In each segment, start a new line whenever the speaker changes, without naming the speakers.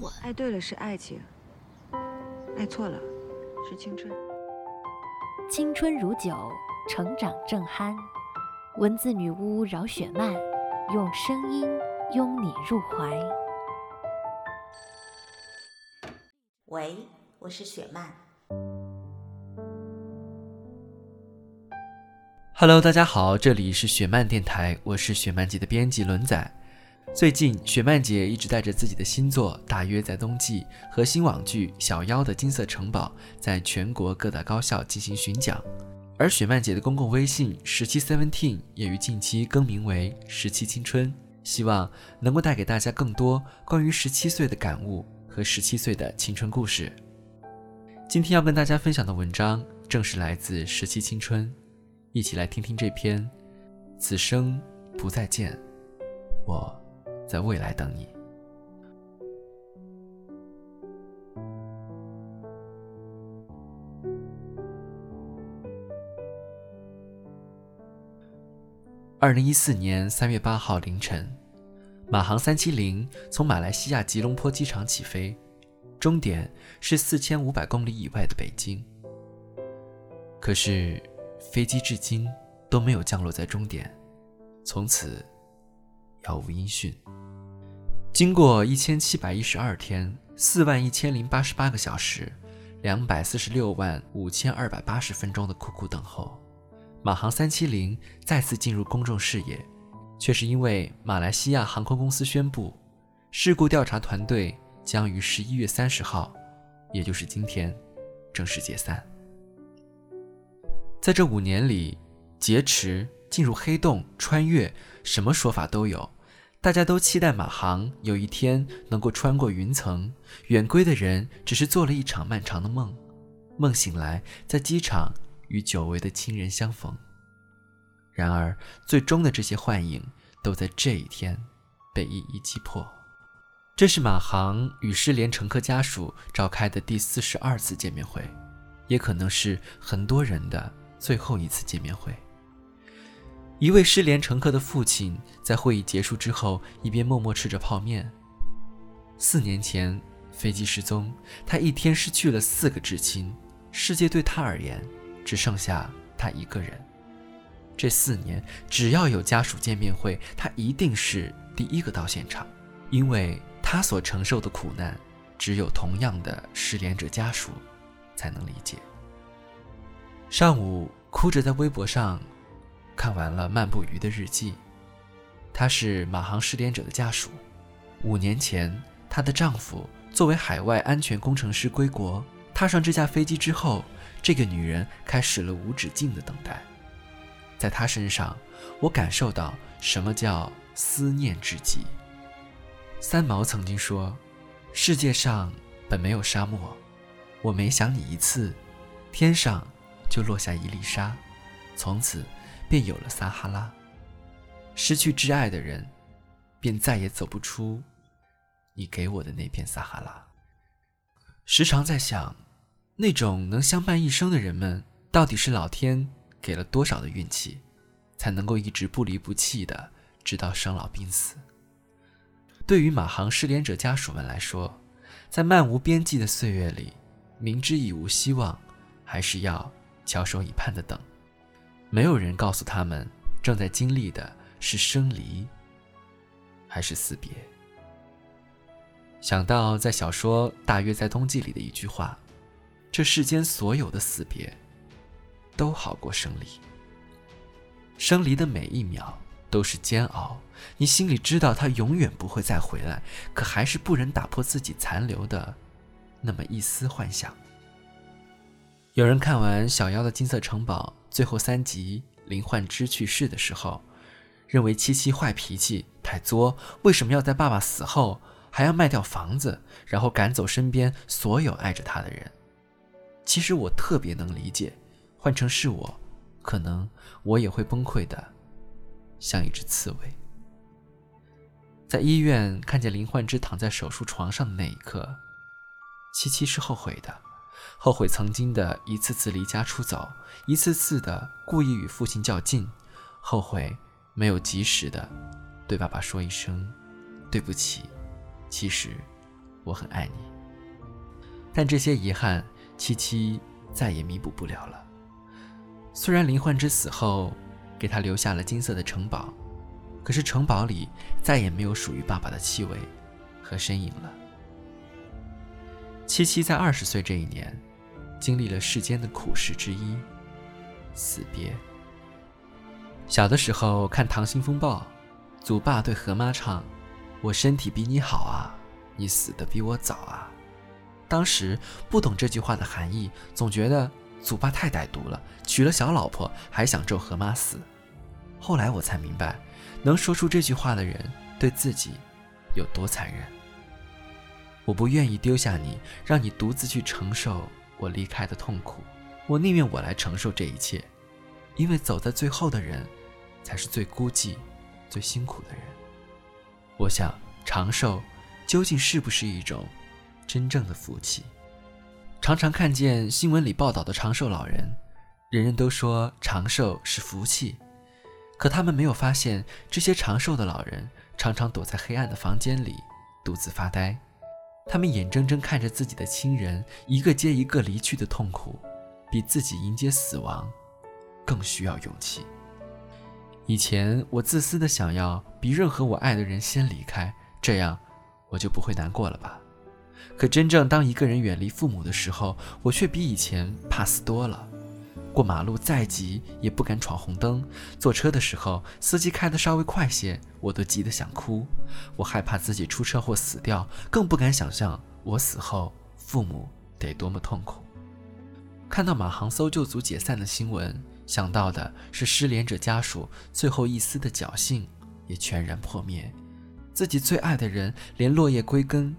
蠢。
爱对了是爱情，爱错了是青春。
青春如酒，成长正酣。文字女巫饶雪漫，用声音拥你入怀。
喂，我是雪漫。
Hello，大家好，这里是雪漫电台，我是雪漫集的编辑轮仔。最近，雪漫姐一直带着自己的新作《大约在冬季》和新网剧《小妖的金色城堡》在全国各大高校进行巡讲，而雪漫姐的公共微信十七 Seventeen 也于近期更名为十七青春，希望能够带给大家更多关于十七岁的感悟和十七岁的青春故事。今天要跟大家分享的文章正是来自十七青春，一起来听听这篇《此生不再见》，我。在未来等你。二零一四年三月八号凌晨，马航三七零从马来西亚吉隆坡机场起飞，终点是四千五百公里以外的北京。可是，飞机至今都没有降落在终点，从此。杳无音讯。经过一千七百一十二天、四万一千零八十八个小时、两百四十六万五千二百八十分钟的苦苦等候，马航三七零再次进入公众视野，却是因为马来西亚航空公司宣布，事故调查团队将于十一月三十号，也就是今天，正式解散。在这五年里，劫持、进入黑洞、穿越，什么说法都有。大家都期待马航有一天能够穿过云层，远归的人只是做了一场漫长的梦，梦醒来在机场与久违的亲人相逢。然而，最终的这些幻影都在这一天被一一击破。这是马航与失联乘客家属召开的第四十二次见面会，也可能是很多人的最后一次见面会。一位失联乘客的父亲在会议结束之后，一边默默吃着泡面。四年前飞机失踪，他一天失去了四个至亲，世界对他而言只剩下他一个人。这四年，只要有家属见面会，他一定是第一个到现场，因为他所承受的苦难，只有同样的失联者家属才能理解。上午哭着在微博上。看完了漫步鱼的日记，她是马航失联者的家属。五年前，她的丈夫作为海外安全工程师归国，踏上这架飞机之后，这个女人开始了无止境的等待。在她身上，我感受到什么叫思念至极。三毛曾经说：“世界上本没有沙漠，我每想你一次，天上就落下一粒沙，从此。”便有了撒哈拉。失去挚爱的人，便再也走不出你给我的那片撒哈拉。时常在想，那种能相伴一生的人们，到底是老天给了多少的运气，才能够一直不离不弃的直到生老病死？对于马航失联者家属们来说，在漫无边际的岁月里，明知已无希望，还是要翘首以盼的等。没有人告诉他们，正在经历的是生离，还是死别。想到在小说《大约在冬季》里的一句话：“这世间所有的死别，都好过生离。生离的每一秒都是煎熬，你心里知道他永远不会再回来，可还是不忍打破自己残留的那么一丝幻想。”有人看完《小妖的金色城堡》。最后三集，林焕之去世的时候，认为七七坏脾气太作，为什么要在爸爸死后还要卖掉房子，然后赶走身边所有爱着他的人。其实我特别能理解，换成是我，可能我也会崩溃的，像一只刺猬。在医院看见林焕之躺在手术床上的那一刻，七七是后悔的，后悔曾经的一次次离家出走，一次次的故意与父亲较劲，后悔没有及时的对爸爸说一声对不起。其实我很爱你，但这些遗憾。七七再也弥补不了了。虽然林焕之死后给他留下了金色的城堡，可是城堡里再也没有属于爸爸的气味和身影了。七七在二十岁这一年，经历了世间的苦事之一——死别。小的时候看《溏心风暴》，祖爸对何妈唱：“我身体比你好啊，你死的比我早啊。”当时不懂这句话的含义，总觉得祖爸太歹毒了，娶了小老婆还想咒何妈死。后来我才明白，能说出这句话的人对自己有多残忍。我不愿意丢下你，让你独自去承受我离开的痛苦。我宁愿我来承受这一切，因为走在最后的人，才是最孤寂、最辛苦的人。我想，长寿究竟是不是一种？真正的福气，常常看见新闻里报道的长寿老人，人人都说长寿是福气，可他们没有发现，这些长寿的老人常常躲在黑暗的房间里独自发呆，他们眼睁睁看着自己的亲人一个接一个离去的痛苦，比自己迎接死亡更需要勇气。以前我自私的想要比任何我爱的人先离开，这样我就不会难过了吧。可真正当一个人远离父母的时候，我却比以前怕死多了。过马路再急也不敢闯红灯，坐车的时候司机开得稍微快些，我都急得想哭。我害怕自己出车祸死掉，更不敢想象我死后父母得多么痛苦。看到马航搜救组解散的新闻，想到的是失联者家属最后一丝的侥幸也全然破灭，自己最爱的人连落叶归根。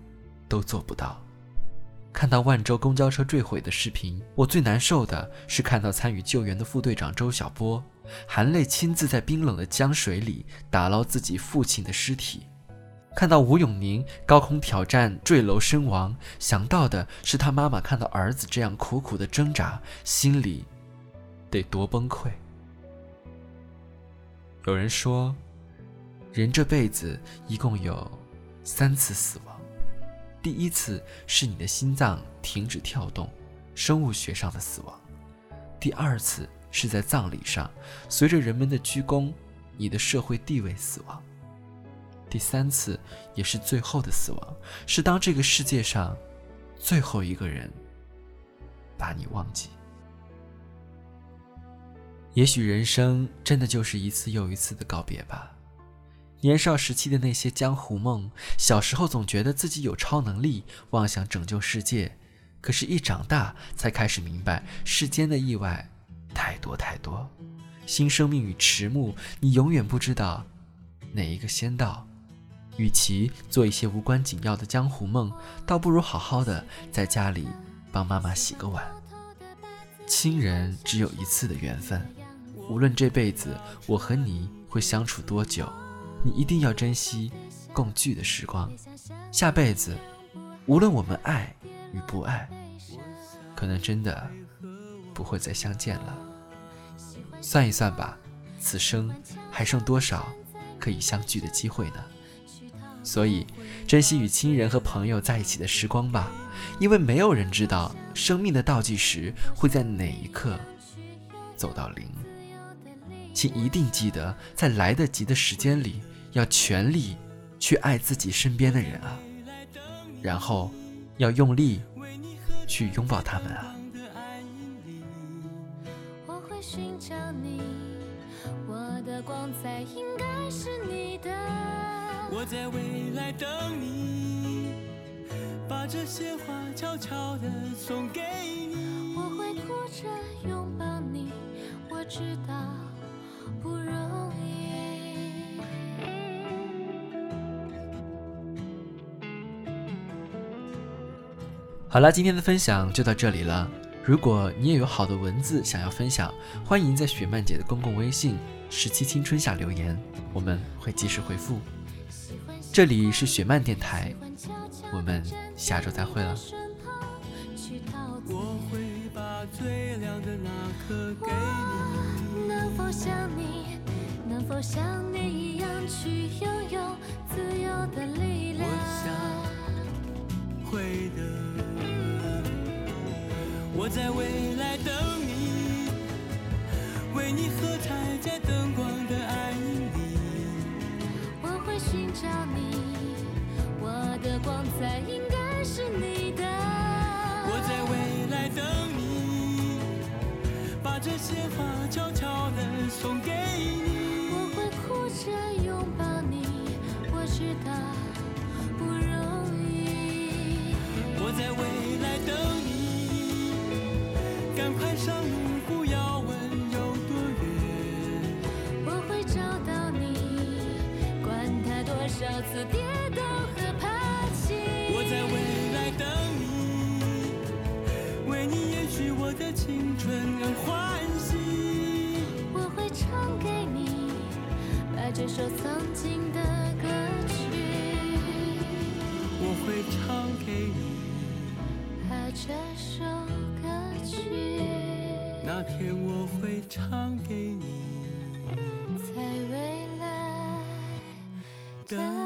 都做不到。看到万州公交车坠毁的视频，我最难受的是看到参与救援的副队长周小波，含泪亲自在冰冷的江水里打捞自己父亲的尸体；看到吴永宁高空挑战坠楼身亡，想到的是他妈妈看到儿子这样苦苦的挣扎，心里得多崩溃。有人说，人这辈子一共有三次死亡。第一次是你的心脏停止跳动，生物学上的死亡；第二次是在葬礼上，随着人们的鞠躬，你的社会地位死亡；第三次也是最后的死亡，是当这个世界上最后一个人把你忘记。也许人生真的就是一次又一次的告别吧。年少时期的那些江湖梦，小时候总觉得自己有超能力，妄想拯救世界。可是，一长大才开始明白，世间的意外太多太多。新生命与迟暮，你永远不知道哪一个先到。与其做一些无关紧要的江湖梦，倒不如好好的在家里帮妈妈洗个碗。亲人只有一次的缘分，无论这辈子我和你会相处多久。你一定要珍惜共聚的时光，下辈子，无论我们爱与不爱，可能真的不会再相见了。算一算吧，此生还剩多少可以相聚的机会呢？所以，珍惜与亲人和朋友在一起的时光吧，因为没有人知道生命的倒计时会在哪一刻走到零。请一定记得，在来得及的时间里。要全力去爱自己身边的人啊，然后要用力去拥抱他们啊。我会寻找你，我的光彩应该是你的。我在未来等你，把这些话悄悄地送给你。好了，今天的分享就到这里了。如果你也有好的文字想要分享，欢迎在雪漫姐的公共微信“十七青春”下留言，我们会及时回复。这里是雪漫电台，我们下周再会了。
我会把最亮的那颗给你。
能否像你，能否像你一样去拥有自由的力量？
我想会的。我在未来等你，为你喝彩在灯光的暗影里。
我会寻找你，我的光彩应该是你的。
我在未来等你，把这些话悄悄地送给你。
我会哭着拥抱你，我知道少次跌倒和爬起。
我在未来等你，为你延续我的青春而欢喜。
我会唱给你，把这首曾经的歌曲。
我会唱给你，
把这首。
那天我会唱给你。
在未来
等。